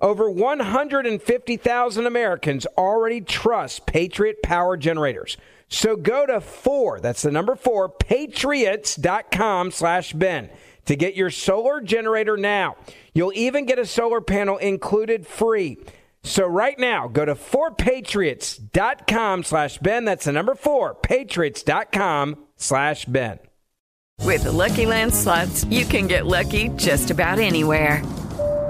Over 150,000 Americans already trust Patriot Power Generators. So go to four, that's the number four, patriots.com slash Ben to get your solar generator now. You'll even get a solar panel included free. So right now, go to 4patriots.com slash Ben. That's the number four, patriots.com slash Ben. With the Lucky Land slots, you can get lucky just about anywhere.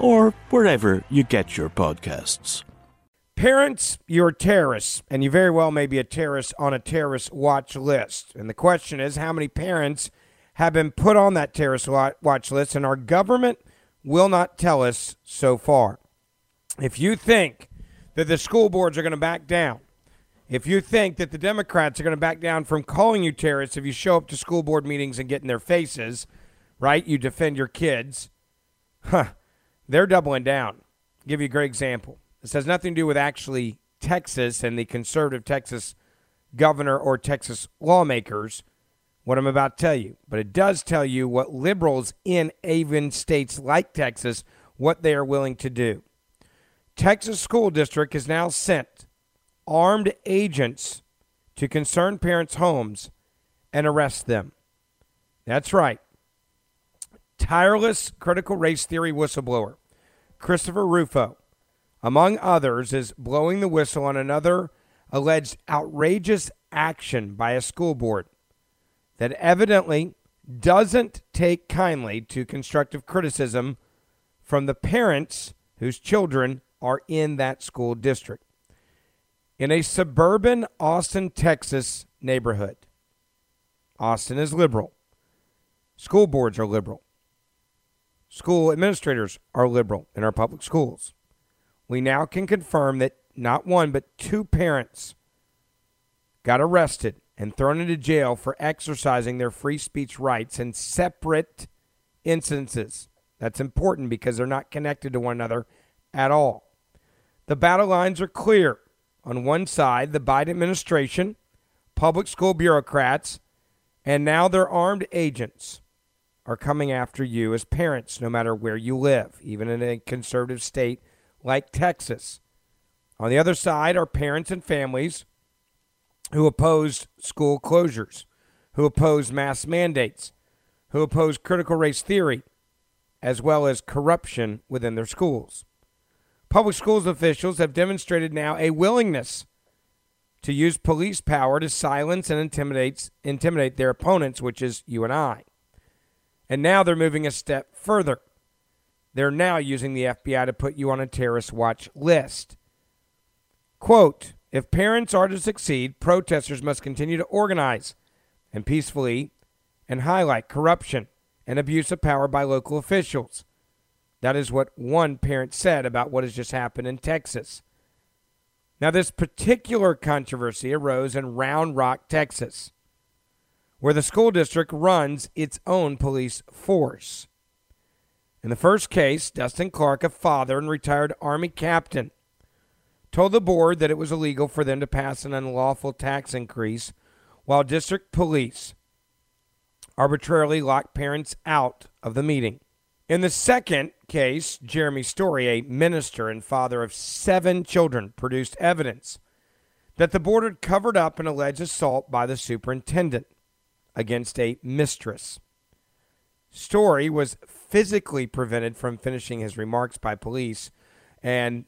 or wherever you get your podcasts. Parents, you're terrorists, and you very well may be a terrorist on a terrorist watch list. And the question is how many parents have been put on that terrorist watch list, and our government will not tell us so far. If you think that the school boards are going to back down, if you think that the Democrats are going to back down from calling you terrorists if you show up to school board meetings and get in their faces, right? You defend your kids. Huh. They're doubling down. I'll give you a great example. This has nothing to do with actually Texas and the conservative Texas governor or Texas lawmakers, what I'm about to tell you. But it does tell you what liberals in even states like Texas, what they are willing to do. Texas School District has now sent armed agents to concerned parents' homes and arrest them. That's right. Tireless critical race theory whistleblower Christopher Rufo, among others, is blowing the whistle on another alleged outrageous action by a school board that evidently doesn't take kindly to constructive criticism from the parents whose children are in that school district in a suburban Austin, Texas neighborhood. Austin is liberal. School boards are liberal. School administrators are liberal in our public schools. We now can confirm that not one, but two parents got arrested and thrown into jail for exercising their free speech rights in separate instances. That's important because they're not connected to one another at all. The battle lines are clear. On one side, the Biden administration, public school bureaucrats, and now their armed agents are coming after you as parents, no matter where you live, even in a conservative state like Texas. On the other side are parents and families who oppose school closures, who oppose mask mandates, who oppose critical race theory, as well as corruption within their schools. Public schools officials have demonstrated now a willingness to use police power to silence and intimidate, intimidate their opponents, which is you and I. And now they're moving a step further. They're now using the FBI to put you on a terrorist watch list. Quote If parents are to succeed, protesters must continue to organize and peacefully and highlight corruption and abuse of power by local officials. That is what one parent said about what has just happened in Texas. Now, this particular controversy arose in Round Rock, Texas, where the school district runs its own police force. In the first case, Dustin Clark, a father and retired Army captain, told the board that it was illegal for them to pass an unlawful tax increase while district police arbitrarily locked parents out of the meeting. In the second case, Jeremy Story, a minister and father of seven children, produced evidence that the board had covered up an alleged assault by the superintendent against a mistress. Story was physically prevented from finishing his remarks by police, and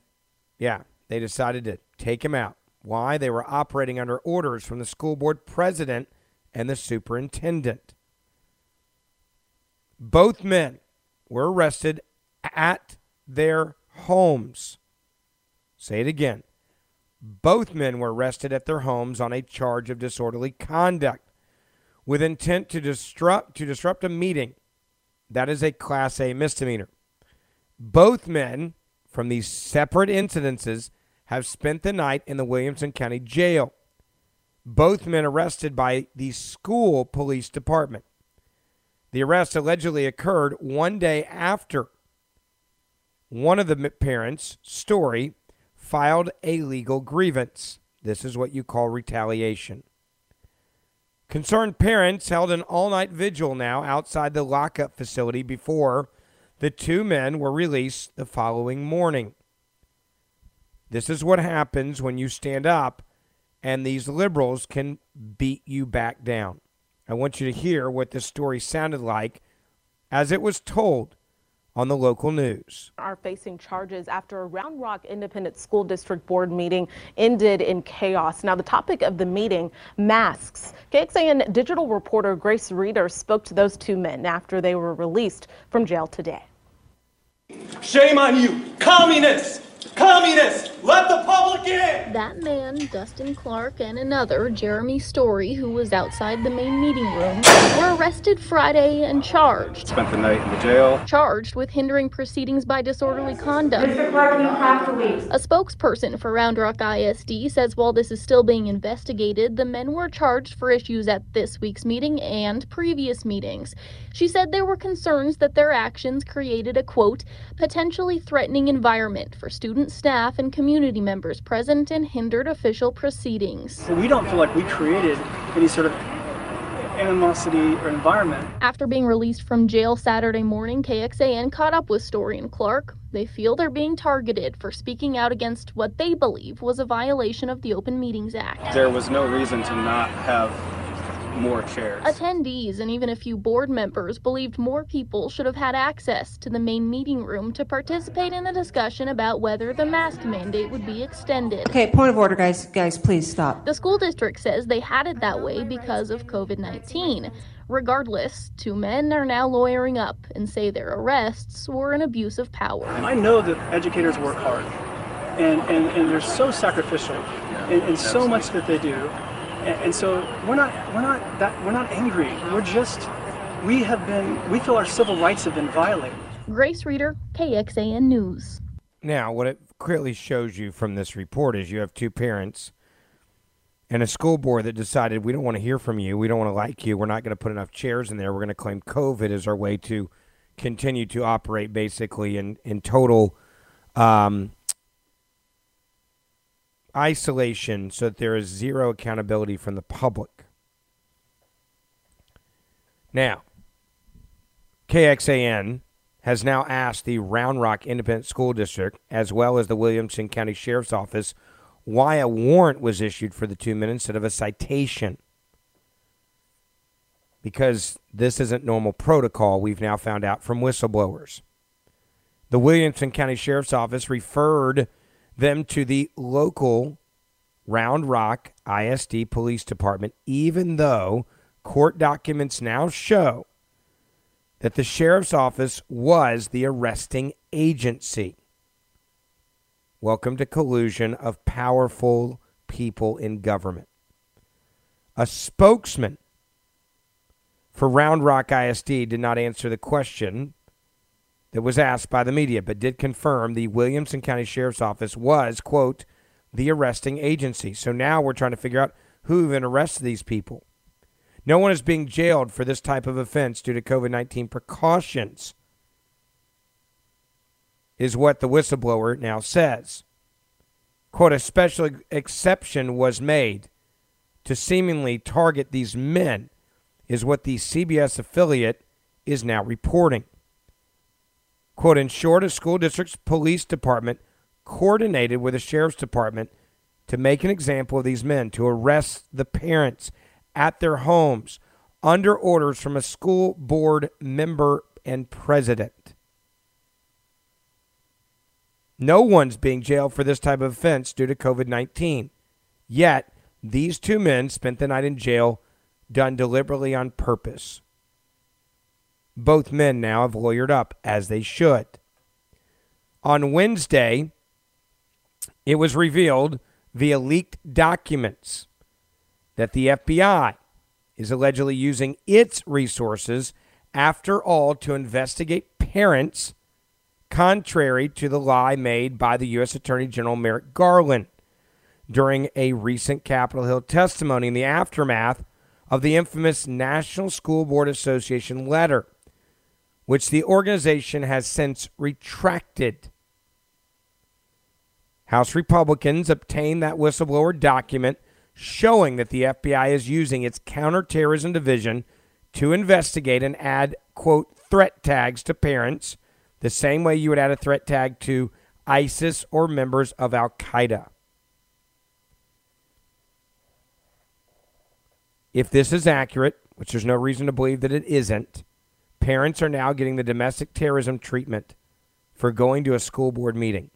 yeah, they decided to take him out. Why? They were operating under orders from the school board president and the superintendent. Both men were arrested at their homes. Say it again. Both men were arrested at their homes on a charge of disorderly conduct with intent to disrupt to disrupt a meeting. That is a class A misdemeanor. Both men from these separate incidences have spent the night in the Williamson County Jail. Both men arrested by the school police department. The arrest allegedly occurred one day after one of the parents, Story, filed a legal grievance. This is what you call retaliation. Concerned parents held an all night vigil now outside the lockup facility before the two men were released the following morning. This is what happens when you stand up and these liberals can beat you back down. I want you to hear what this story sounded like as it was told on the local news. Are facing charges after a Round Rock Independent School District Board meeting ended in chaos. Now, the topic of the meeting, masks. KXAN digital reporter Grace Reader spoke to those two men after they were released from jail today. Shame on you, communists! Communists! Let the public in! That man, Dustin Clark, and another, Jeremy Story, who was outside the main meeting room, were arrested Friday and charged. Spent the night in the jail. Charged with hindering proceedings by disorderly conduct. Mr. Clark, you have to leave. A spokesperson for Round Rock ISD says while this is still being investigated, the men were charged for issues at this week's meeting and previous meetings. She said there were concerns that their actions created a quote, potentially threatening environment for students, staff and community community members present and hindered official proceedings. We don't feel like we created any sort of animosity or environment. After being released from jail Saturday morning, KXAN caught up with Story and Clark. They feel they're being targeted for speaking out against what they believe was a violation of the Open Meetings Act. There was no reason to not have more chairs. Attendees and even a few board members believed more people should have had access to the main meeting room to participate in the discussion about whether the mask mandate would be extended. Okay, point of order, guys. Guys, please stop. The school district says they had it that way because of COVID 19. Regardless, two men are now lawyering up and say their arrests were an abuse of power. I know that educators work hard and, and, and they're so sacrificial and in so much that they do and, so we're not we're not that we're not angry. We're just we have been we feel our civil rights have been violated. Grace Reader, KXAN News. Now, what it clearly shows you from this report is you have two parents and a school board that decided we don't want to hear from you, we don't want to like you, we're not going to put enough chairs in there, we're going to claim COVID as our way to continue to operate basically in in total um, isolation so that there is zero accountability from the public. Now, KXAN has now asked the Round Rock Independent School District, as well as the Williamson County Sheriff's Office, why a warrant was issued for the two men instead of a citation. Because this isn't normal protocol, we've now found out from whistleblowers. The Williamson County Sheriff's Office referred them to the local Round Rock ISD Police Department, even though court documents now show that the sheriff's office was the arresting agency. Welcome to collusion of powerful people in government. A spokesman for Round Rock ISD did not answer the question that was asked by the media, but did confirm the Williamson County Sheriff's Office was, quote, the arresting agency. So now we're trying to figure out who even arrested these people. No one is being jailed for this type of offense due to COVID 19 precautions, is what the whistleblower now says. Quote, a special exception was made to seemingly target these men, is what the CBS affiliate is now reporting. Quote, short, a school district's police department coordinated with the sheriff's department to make an example of these men, to arrest the parents at their homes under orders from a school board member and president. No one's being jailed for this type of offense due to COVID 19. Yet, these two men spent the night in jail, done deliberately on purpose. Both men now have lawyered up, as they should. On Wednesday, it was revealed via leaked documents that the FBI is allegedly using its resources, after all, to investigate parents, contrary to the lie made by the U.S. Attorney General Merrick Garland during a recent Capitol Hill testimony in the aftermath of the infamous National School Board Association letter, which the organization has since retracted. House Republicans obtained that whistleblower document showing that the FBI is using its counterterrorism division to investigate and add, quote, threat tags to parents, the same way you would add a threat tag to ISIS or members of Al Qaeda. If this is accurate, which there's no reason to believe that it isn't, parents are now getting the domestic terrorism treatment for going to a school board meeting.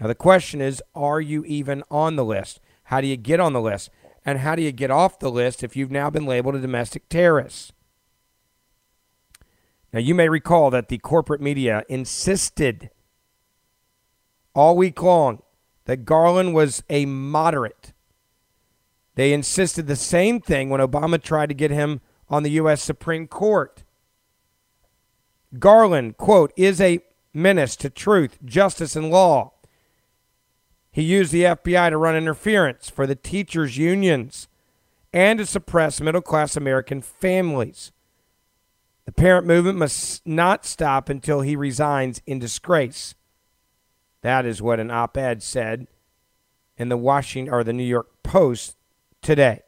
Now, the question is are you even on the list? How do you get on the list? And how do you get off the list if you've now been labeled a domestic terrorist? Now, you may recall that the corporate media insisted all week long that Garland was a moderate they insisted the same thing when Obama tried to get him on the U.S. Supreme Court. Garland, quote, is a menace to truth, justice, and law. He used the FBI to run interference for the teachers' unions and to suppress middle class American families. The parent movement must not stop until he resigns in disgrace. That is what an op ed said in the Washington or the New York Post today.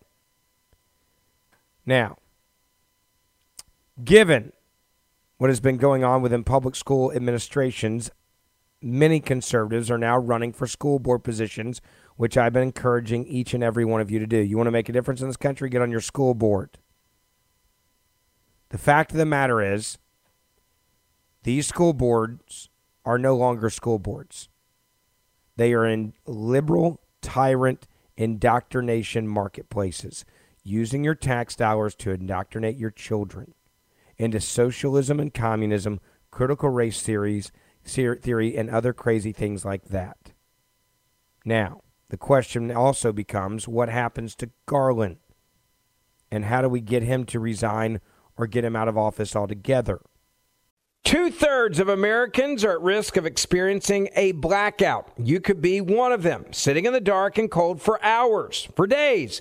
Now, given what has been going on within public school administrations, many conservatives are now running for school board positions, which I've been encouraging each and every one of you to do. You want to make a difference in this country? Get on your school board. The fact of the matter is, these school boards are no longer school boards. They are in liberal, tyrant, indoctrination marketplaces, using your tax dollars to indoctrinate your children into socialism and communism, critical race theories, theory, and other crazy things like that. Now, the question also becomes what happens to Garland? And how do we get him to resign or get him out of office altogether? Two thirds of Americans are at risk of experiencing a blackout. You could be one of them, sitting in the dark and cold for hours, for days,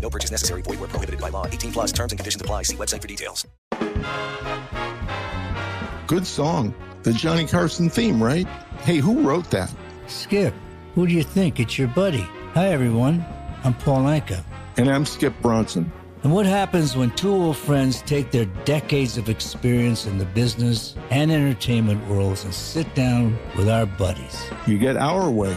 No purchase necessary. Void where prohibited by law. 18 plus terms and conditions apply. See website for details. Good song. The Johnny Carson theme, right? Hey, who wrote that? Skip, who do you think? It's your buddy. Hi, everyone. I'm Paul Anka. And I'm Skip Bronson. And what happens when two old friends take their decades of experience in the business and entertainment worlds and sit down with our buddies? You get Our Way,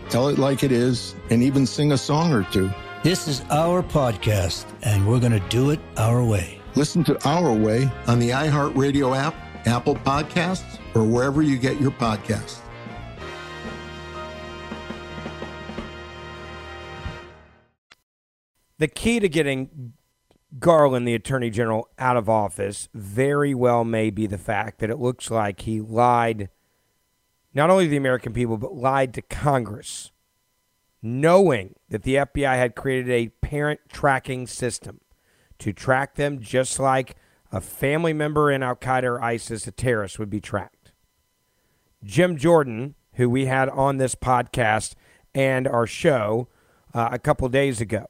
tell it like it is, and even sing a song or two. This is our podcast, and we're going to do it our way. Listen to Our Way on the iHeartRadio app, Apple Podcasts, or wherever you get your podcasts. The key to getting Garland, the Attorney General, out of office very well may be the fact that it looks like he lied not only the American people, but lied to Congress, knowing that the FBI had created a parent tracking system to track them just like a family member in Al Qaeda or ISIS, a terrorist, would be tracked. Jim Jordan, who we had on this podcast and our show uh, a couple days ago,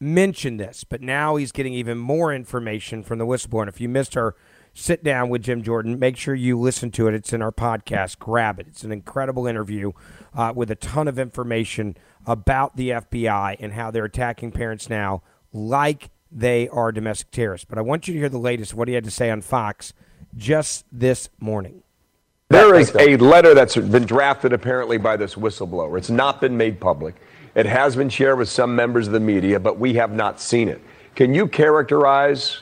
mentioned this, but now he's getting even more information from the whistleblower. And if you missed our sit down with Jim Jordan, make sure you listen to it. It's in our podcast. Grab it. It's an incredible interview uh, with a ton of information about the FBI and how they're attacking parents now like they are domestic terrorists. But I want you to hear the latest, what he had to say on Fox just this morning. There is a letter that's been drafted apparently by this whistleblower. It's not been made public. It has been shared with some members of the media, but we have not seen it. Can you characterize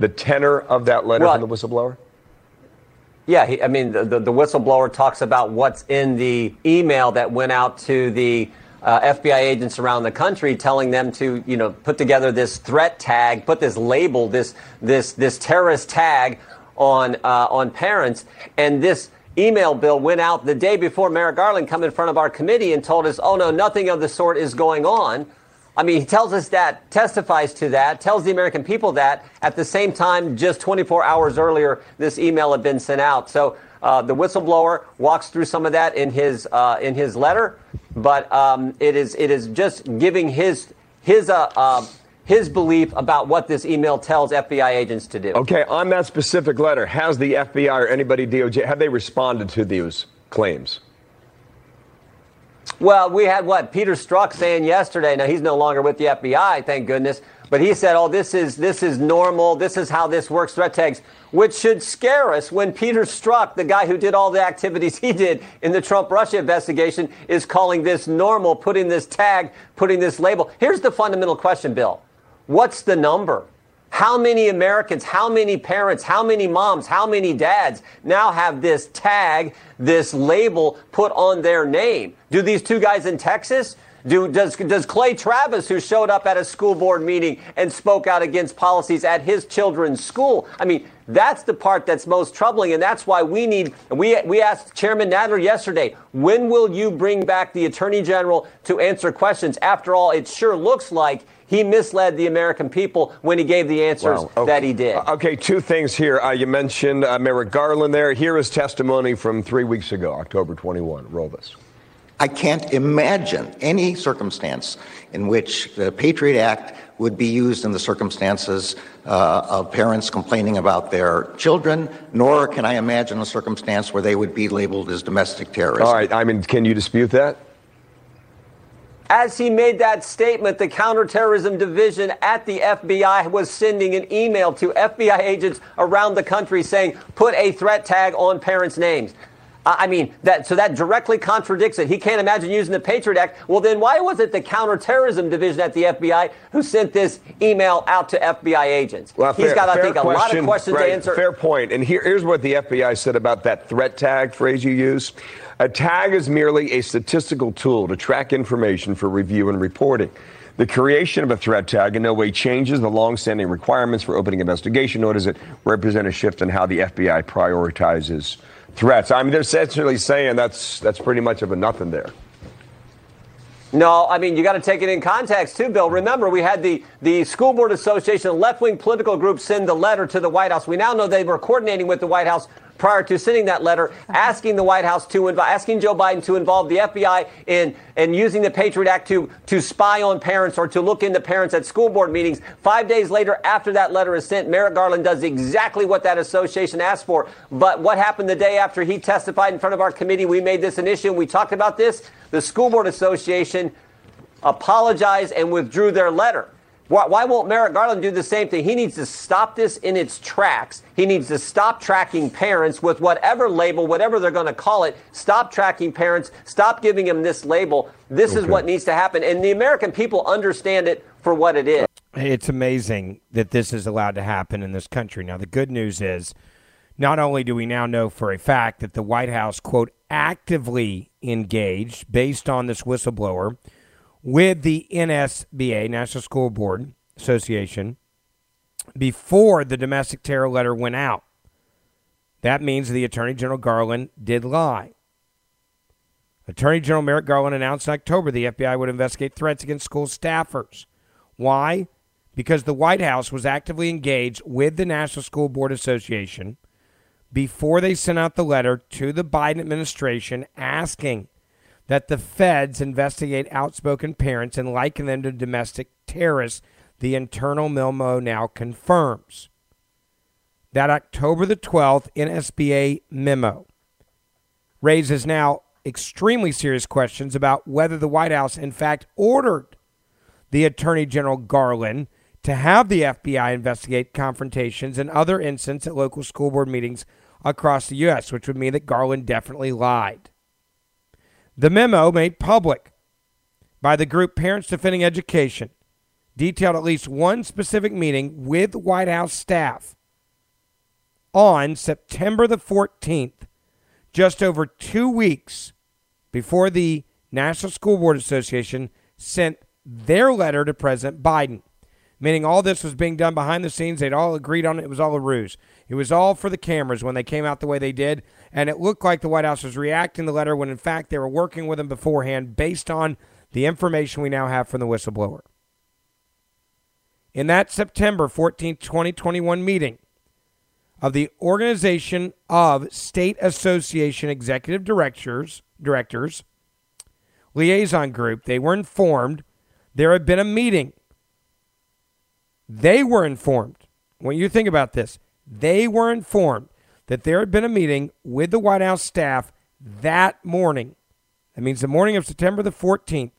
the tenor of that letter from the whistleblower? Yeah, he, I mean, the, the, the whistleblower talks about what's in the email that went out to the uh, FBI agents around the country, telling them to, you know, put together this threat tag, put this label, this this this terrorist tag on uh, on parents, and this email bill went out the day before Merrick Garland come in front of our committee and told us, oh no, nothing of the sort is going on. I mean, he tells us that, testifies to that, tells the American people that. At the same time, just 24 hours earlier, this email had been sent out. So uh, the whistleblower walks through some of that in his uh, in his letter, but um, it is it is just giving his his uh, uh, his belief about what this email tells FBI agents to do. Okay, on that specific letter, has the FBI or anybody DOJ have they responded to these claims? Well, we had what Peter Strzok saying yesterday. Now he's no longer with the FBI, thank goodness. But he said, "Oh, this is this is normal. This is how this works." Threat tags, which should scare us when Peter Strzok, the guy who did all the activities he did in the Trump-Russia investigation, is calling this normal, putting this tag, putting this label. Here's the fundamental question, Bill: What's the number? How many Americans, how many parents, how many moms, how many dads now have this tag, this label put on their name? Do these two guys in Texas? Do, does, does Clay Travis, who showed up at a school board meeting and spoke out against policies at his children's school? I mean, that's the part that's most troubling, and that's why we need. We we asked Chairman Nadler yesterday, when will you bring back the Attorney General to answer questions? After all, it sure looks like he misled the American people when he gave the answers Wow, okay. that he did. Okay, two things here. Uh, you mentioned uh, Merrick Garland there. Here is testimony from three weeks ago, October 21. Roll this. I can't imagine any circumstance in which the Patriot Act would be used in the circumstances uh, of parents complaining about their children, nor can I imagine a circumstance where they would be labeled as domestic terrorists. All right, I mean, can you dispute that? As he made that statement, the counterterrorism division at the FBI was sending an email to FBI agents around the country saying, put a threat tag on parents' names. I mean, that so that directly contradicts it. He can't imagine using the Patriot Act. Well, then why was it the counterterrorism division at the FBI who sent this email out to FBI agents? Well, He's fair- got, I think, a lot of questions Right, to answer. Fair point. And here, here's what the FBI said about that threat tag phrase you use. A tag is merely a statistical tool to track information for review and reporting. The creation of a threat tag in no way changes the longstanding requirements for opening investigation, nor does it represent a shift in how the FBI prioritizes threats. I mean, they're essentially saying that's that's pretty much of a nothing there. No, I mean you got to take it in context too, Bill. Remember, we had the the school board association, left-wing political group, send the letter to the White House. We now know they were coordinating with the White House prior to sending that letter, asking the White House to inv- asking Joe Biden to involve the FBI in in using the Patriot Act to to spy on parents or to look into parents at school board meetings. Five days later, after that letter is sent, Merrick Garland does exactly what that association asked for. But what happened the day after he testified in front of our committee? We made this an issue. and We talked about this. The school board association apologized and withdrew their letter. Why, why won't Merrick Garland do the same thing? He needs to stop this in its tracks. He needs to stop tracking parents with whatever label, whatever they're going to call it. Stop tracking parents. Stop giving them this label. This is what needs to happen. And the American people understand it for what it is. It's amazing that this is allowed to happen in this country. Now, the good news is not only do we now know for a fact that the White House, quote, actively engaged based on this whistleblower with the NSBA, National School Board Association, before the domestic terror letter went out. That means the Attorney General Garland did lie. Attorney General Merrick Garland announced in October the FBI would investigate threats against school staffers. Why? Because the White House was actively engaged with the National School Board Association before they sent out the letter to the Biden administration asking that the feds investigate outspoken parents and liken them to domestic terrorists, the internal memo now confirms. That October the 12th NSBA memo raises now extremely serious questions about whether the White House, in fact, ordered the Attorney General Garland to have the FBI investigate confrontations and other incidents at local school board meetings across the U.S., which would mean that Garland definitely lied. The memo made public by the group Parents Defending Education detailed at least one specific meeting with White House staff on September the 14th, just over two weeks before the National School Board Association sent their letter to President Biden, meaning all this was being done behind the scenes. They'd all agreed on it. It was all a ruse. It was all for the cameras when they came out the way they did. And it looked like the White House was reacting to the letter when, in fact, they were working with them beforehand based on the information we now have from the whistleblower. In that September 14, 2021 meeting of the Organization of State Association Executive Directors, Directors Liaison Group, they were informed there had been a meeting. They were informed. When you think about this, they were informed that there had been a meeting with the White House staff that morning. That means the morning of September the 14th.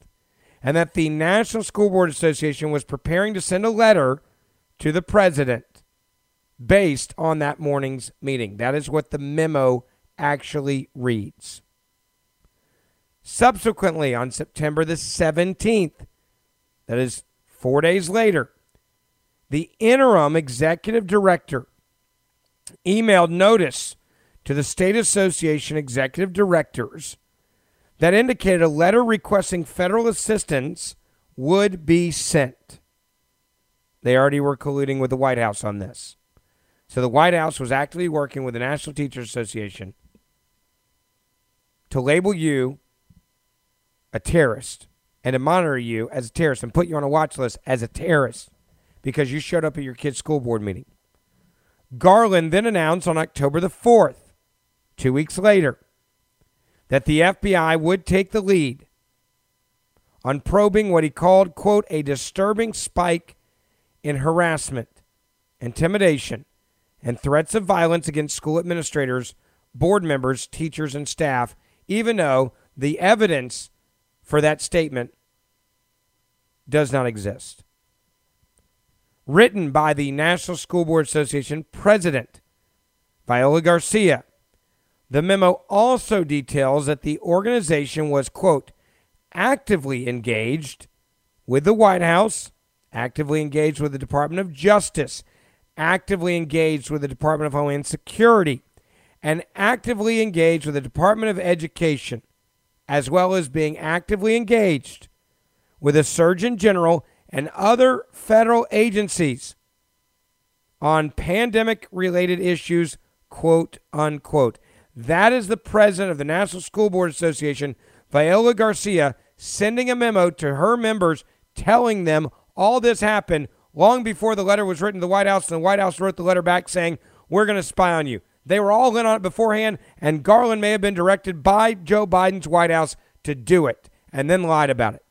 And that the National School Board Association was preparing to send a letter to the president based on that morning's meeting. That is what the memo actually reads. Subsequently, on September the 17th, that is four days later, the interim executive director emailed notice to the State Association executive directors that indicated a letter requesting federal assistance would be sent. They already were colluding with the White House on this. So the White House was actively working with the National Teachers Association to label you a terrorist and to monitor you as a terrorist and put you on a watch list as a terrorist because you showed up at your kid's school board meeting. Garland then announced on October the 4th, two weeks later, that the FBI would take the lead on probing what he called, quote, a disturbing spike in harassment, intimidation, and threats of violence against school administrators, board members, teachers, and staff, even though the evidence for that statement does not exist. Written by the National School Board Association president, Viola Garcia, The memo also details that the organization was, quote, actively engaged with the White House, actively engaged with the Department of Justice, actively engaged with the Department of Homeland Security, and actively engaged with the Department of Education, as well as being actively engaged with the Surgeon General and other federal agencies on pandemic related issues, quote unquote. That is the president of the National School Board Association, Viola Garcia, sending a memo to her members telling them all this happened long before the letter was written to the White House, and the White House wrote the letter back saying, We're going to spy on you. They were all in on it beforehand, and Garland may have been directed by Joe Biden's White House to do it and then lied about it.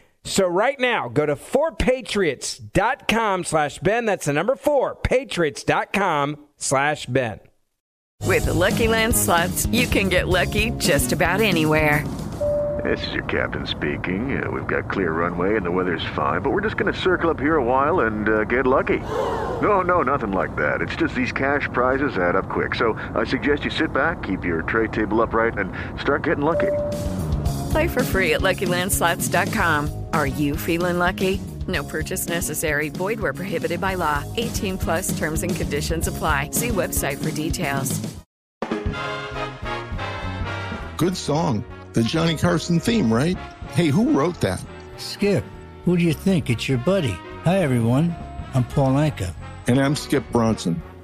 So right now, go to 4patriots.com slash Ben. That's the number 4, patriots.com slash Ben. With the Lucky Land slots, you can get lucky just about anywhere. This is your captain speaking. Uh, we've got clear runway and the weather's fine, but we're just going to circle up here a while and uh, get lucky. No, no, nothing like that. It's just these cash prizes add up quick. So I suggest you sit back, keep your tray table upright, and start getting lucky. Play for free at LuckyLandSlots.com. Are you feeling lucky? No purchase necessary. Void where prohibited by law. 18 plus terms and conditions apply. See website for details. Good song. The Johnny Carson theme, right? Hey, who wrote that? Skip, who do you think? It's your buddy. Hi, everyone. I'm Paul Anka. And I'm Skip Bronson.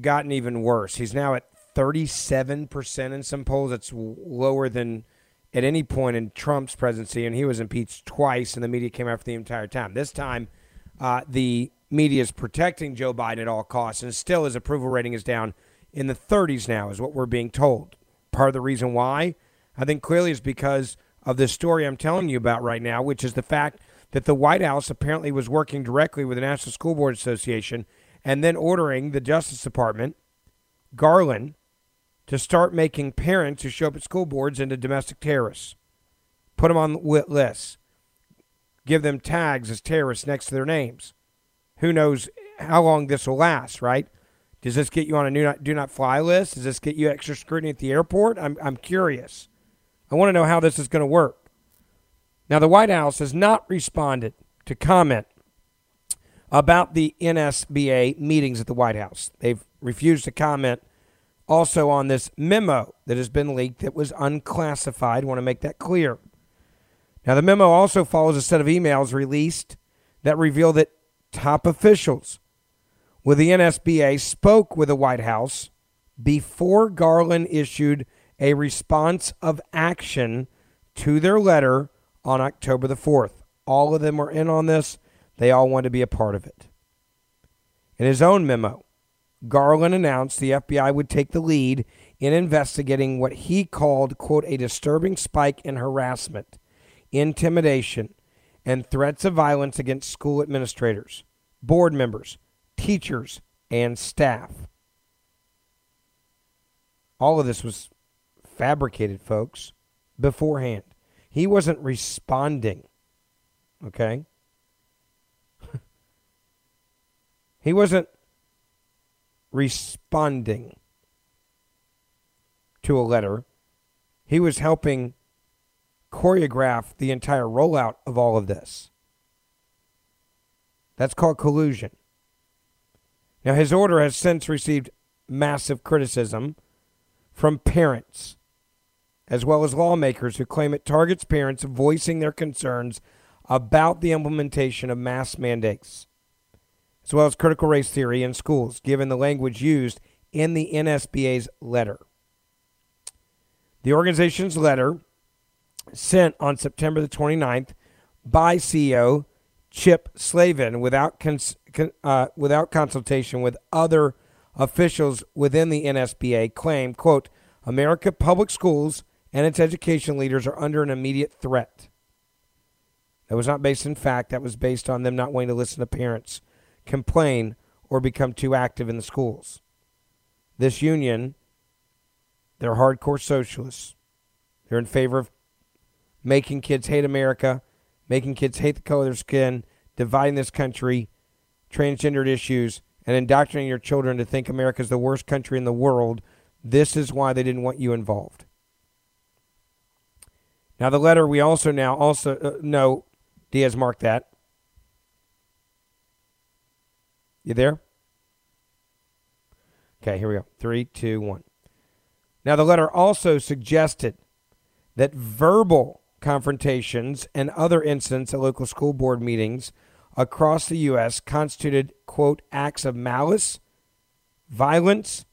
gotten even worse. He's now at 37% in some polls. That's lower than at any point in Trump's presidency, and he was impeached twice, and the media came after the entire time. This time, uh, the media is protecting Joe Biden at all costs, and still his approval rating is down in the 30s now, is what we're being told. Part of the reason why, I think clearly, is because of this story I'm telling you about right now, which is the fact that the White House apparently was working directly with the National School Board Association and then ordering the Justice Department, Garland, to start making parents who show up at school boards into domestic terrorists. Put them on lists. Give them tags as terrorists next to their names. Who knows how long this will last, right? Does this get you on a do not, do not fly list? Does this get you extra scrutiny at the airport? I'm, I'm curious. I want to know how this is going to work. Now, the White House has not responded to comment about the NSBA meetings at the White House. They've refused to comment also on this memo that has been leaked that was unclassified. want to make that clear. Now, the memo also follows a set of emails released that reveal that top officials with the NSBA spoke with the White House before Garland issued a response of action to their letter on October the 4th. All of them were in on this. They all wanted to be a part of it. In his own memo, Garland announced the FBI would take the lead in investigating what he called, quote, a disturbing spike in harassment, intimidation, and threats of violence against school administrators, board members, teachers, and staff. All of this was fabricated, folks, beforehand. He wasn't responding. Okay? He wasn't responding to a letter. He was helping choreograph the entire rollout of all of this. That's called collusion. Now, his order has since received massive criticism from parents as well as lawmakers who claim it targets parents voicing their concerns about the implementation of mask mandates, as well as critical race theory in schools, given the language used in the NSBA's letter. The organization's letter, sent on September the 29th by CEO Chip Slaven without, cons- uh, without consultation with other officials within the NSBA, claimed, quote, America public schools and its education leaders are under an immediate threat. That was not based in fact, that was based on them not wanting to listen to parents complain or become too active in the schools. This union, they're hardcore socialists. They're in favor of making kids hate America, making kids hate the color of their skin, dividing this country, transgendered issues, and indoctrinating your children to think America is the worst country in the world. This is why they didn't want you involved. Now, the letter we also now also uh, know, Diaz marked that. You there? Okay, here we go. Three, two, one. Now, the letter also suggested that verbal confrontations and other incidents at local school board meetings across the U.S. constituted, quote, acts of malice, violence,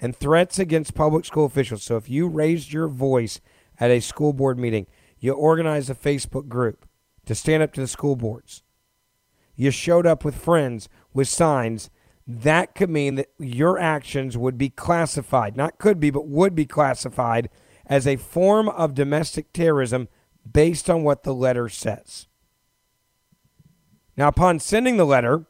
and threats against public school officials. So if you raised your voice at a school board meeting. You organized a Facebook group to stand up to the school boards. You showed up with friends with signs. That could mean that your actions would be classified, not could be, but would be classified as a form of domestic terrorism based on what the letter says. Now, upon sending the letter,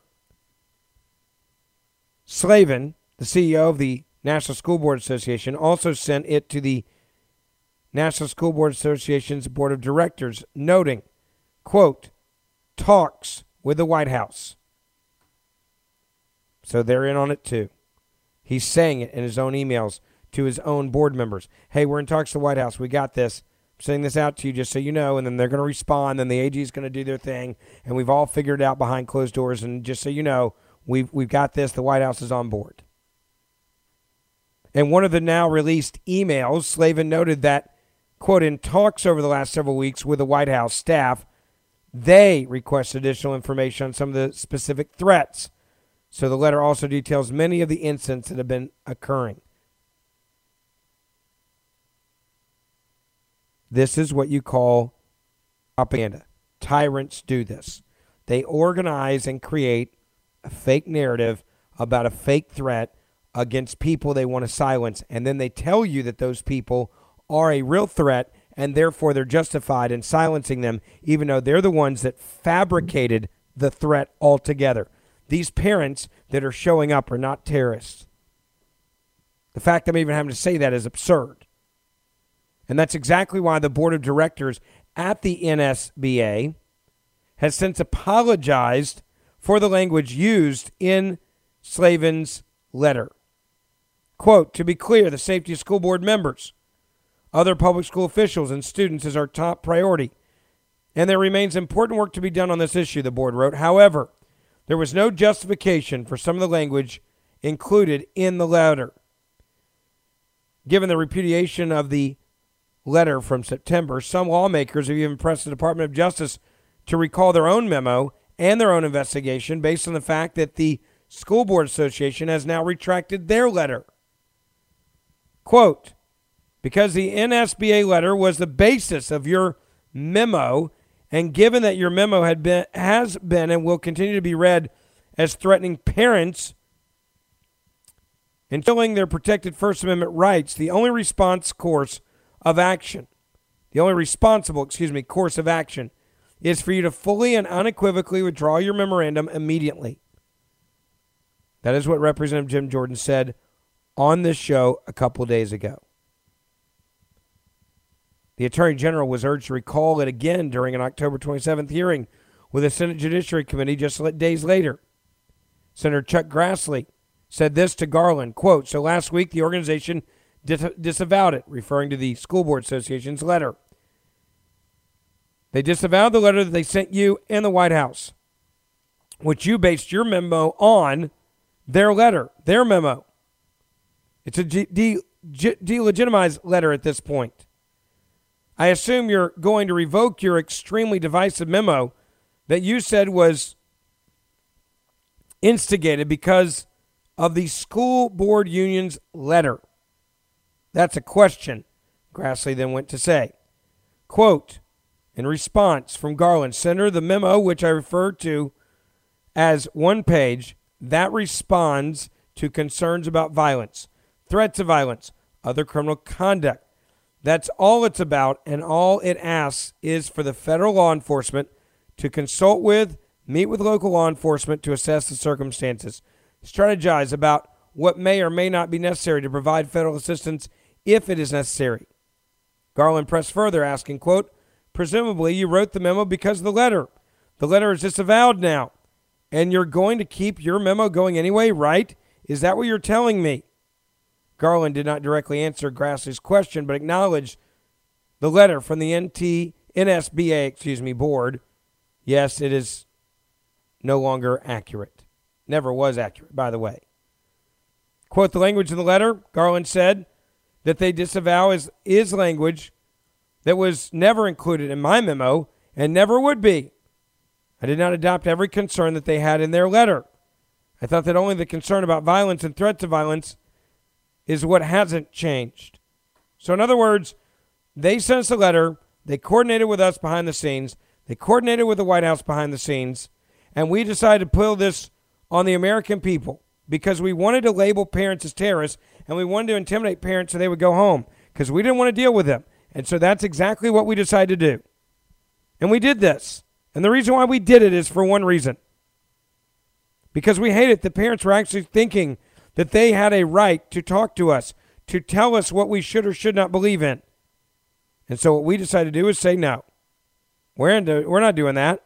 Slaven, the CEO of the National School Board Association, also sent it to the National School Board Association's Board of Directors, noting, quote, talks with the White House. So they're in on it too. He's saying it in his own emails to his own board members. Hey, we're in talks to the White House. We got this. I'm sending this out to you just so you know. And then they're going to respond. Then the AG is going to do their thing. And we've all figured it out behind closed doors. And just so you know, we've, we've got this. The White House is on board. And one of the now released emails, Slaven noted that quote, in talks over the last several weeks with the White House staff, they request additional information on some of the specific threats. So the letter also details many of the incidents that have been occurring. This is what you call propaganda. Tyrants do this. They organize and create a fake narrative about a fake threat against people they want to silence, and then they tell you that those people are a real threat and therefore they're justified in silencing them, even though they're the ones that fabricated the threat altogether. These parents that are showing up are not terrorists. The fact I'm even having to say that is absurd. And that's exactly why the board of directors at the NSBA has since apologized for the language used in Slaven's letter. Quote, to be clear, the safety of school board members other public school officials and students is our top priority. And there remains important work to be done on this issue, the board wrote. However, there was no justification for some of the language included in the letter. Given the repudiation of the letter from September, some lawmakers have even pressed the Department of Justice to recall their own memo and their own investigation based on the fact that the School Board Association has now retracted their letter. Quote, because the NSBA letter was the basis of your memo, and given that your memo had been has been and will continue to be read as threatening parents and killing their protected First Amendment rights, the only response course of action, the only responsible, excuse me, course of action is for you to fully and unequivocally withdraw your memorandum immediately. That is what Representative Jim Jordan said on this show a couple days ago. The Attorney General was urged to recall it again during an October 27th hearing with the Senate Judiciary Committee just days later. Senator Chuck Grassley said this to Garland, quote, so last week the organization dis- disavowed it, referring to the School Board Association's letter. They disavowed the letter that they sent you and the White House, which you based your memo on their letter, their memo. It's a de- de- delegitimized letter at this point. I assume you're going to revoke your extremely divisive memo that you said was instigated because of the school board union's letter. That's a question, Grassley then went to say. Quote, in response from Garland, Senator, the memo, which I referred to as one page, that responds to concerns about violence, threats of violence, other criminal conduct. That's all it's about, and all it asks is for the federal law enforcement to consult with, meet with local law enforcement to assess the circumstances, strategize about what may or may not be necessary to provide federal assistance if it is necessary. Garland pressed further, asking, quote, Presumably you wrote the memo because of the letter. The letter is disavowed now. And you're going to keep your memo going anyway, right? Is that what you're telling me? Garland did not directly answer Grassley's question, but acknowledged the letter from the NT NSBA, excuse me, board. Yes, it is no longer accurate. Never was accurate, by the way. Quote the language in the letter, Garland said that they disavow is, is language that was never included in my memo and never would be. I did not adopt every concern that they had in their letter. I thought that only the concern about violence and threats of violence is what hasn't changed. So, in other words, they sent us a letter, they coordinated with us behind the scenes, they coordinated with the White House behind the scenes, and we decided to put this on the American people because we wanted to label parents as terrorists and we wanted to intimidate parents so they would go home because we didn't want to deal with them. And so that's exactly what we decided to do. And we did this. And the reason why we did it is for one reason because we hate it. The parents were actually thinking that they had a right to talk to us, to tell us what we should or should not believe in. And so what we decided to do is say no. We're, into, we're not doing that.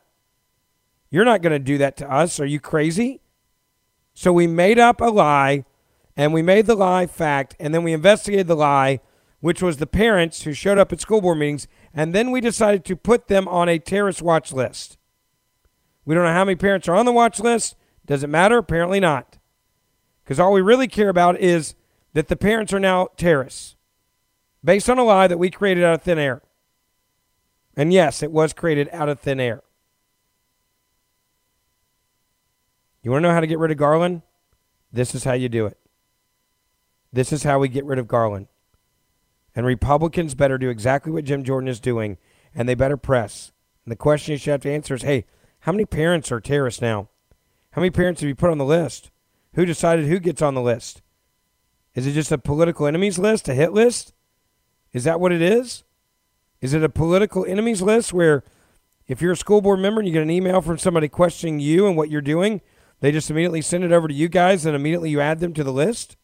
You're not going to do that to us. Are you crazy? So we made up a lie and we made the lie fact and then we investigated the lie which was the parents who showed up at school board meetings, and then we decided to put them on a terrorist watch list. We don't know how many parents are on the watch list. Does it matter? Apparently not. Because all we really care about is that the parents are now terrorists based on a lie that we created out of thin air. And yes, it was created out of thin air. You want to know how to get rid of Garland? This is how you do it. This is how we get rid of Garland. And Republicans better do exactly what Jim Jordan is doing, and they better press. And the question you should have to answer is hey, how many parents are terrorists now? How many parents have you put on the list? Who decided who gets on the list? Is it just a political enemies list, a hit list? Is that what it is? Is it a political enemies list where if you're a school board member and you get an email from somebody questioning you and what you're doing, they just immediately send it over to you guys and immediately you add them to the list?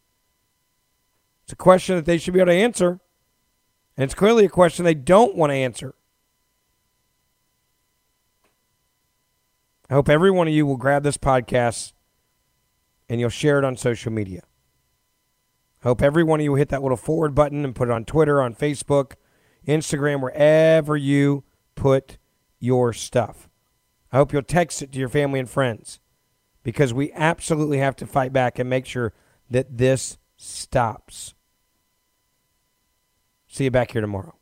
It's a question that they should be able to answer. And it's clearly a question they don't want to answer. I hope every one of you will grab this podcast and you'll share it on social media. Hope every one of you hit that little forward button and put it on Twitter, on Facebook, Instagram, wherever you put your stuff. I hope you'll text it to your family and friends because we absolutely have to fight back and make sure that this stops. See you back here tomorrow.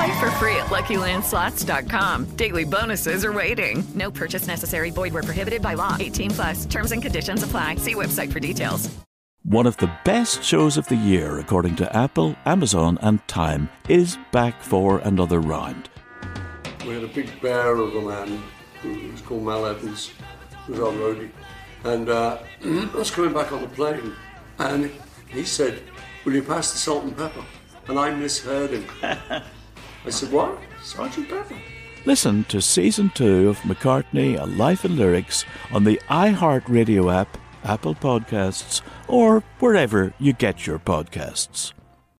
Play for free at LuckyLandSlots.com. Daily bonuses are waiting. No purchase necessary. Void where prohibited by law. 18 plus. Terms and conditions apply. See website for details. One of the best shows of the year, according to Apple, Amazon, and Time, is back for another round. We had a big bear of a man who was called Mal Evans, who was our roadie. And uh, I was coming back on the plane, and he said, Will you pass the salt and pepper? And I misheard him. I said, What? Sergeant Pepper? Listen to season two of McCartney, A Life in Lyrics on the iHeartRadio app, Apple Podcasts, or wherever you get your podcasts.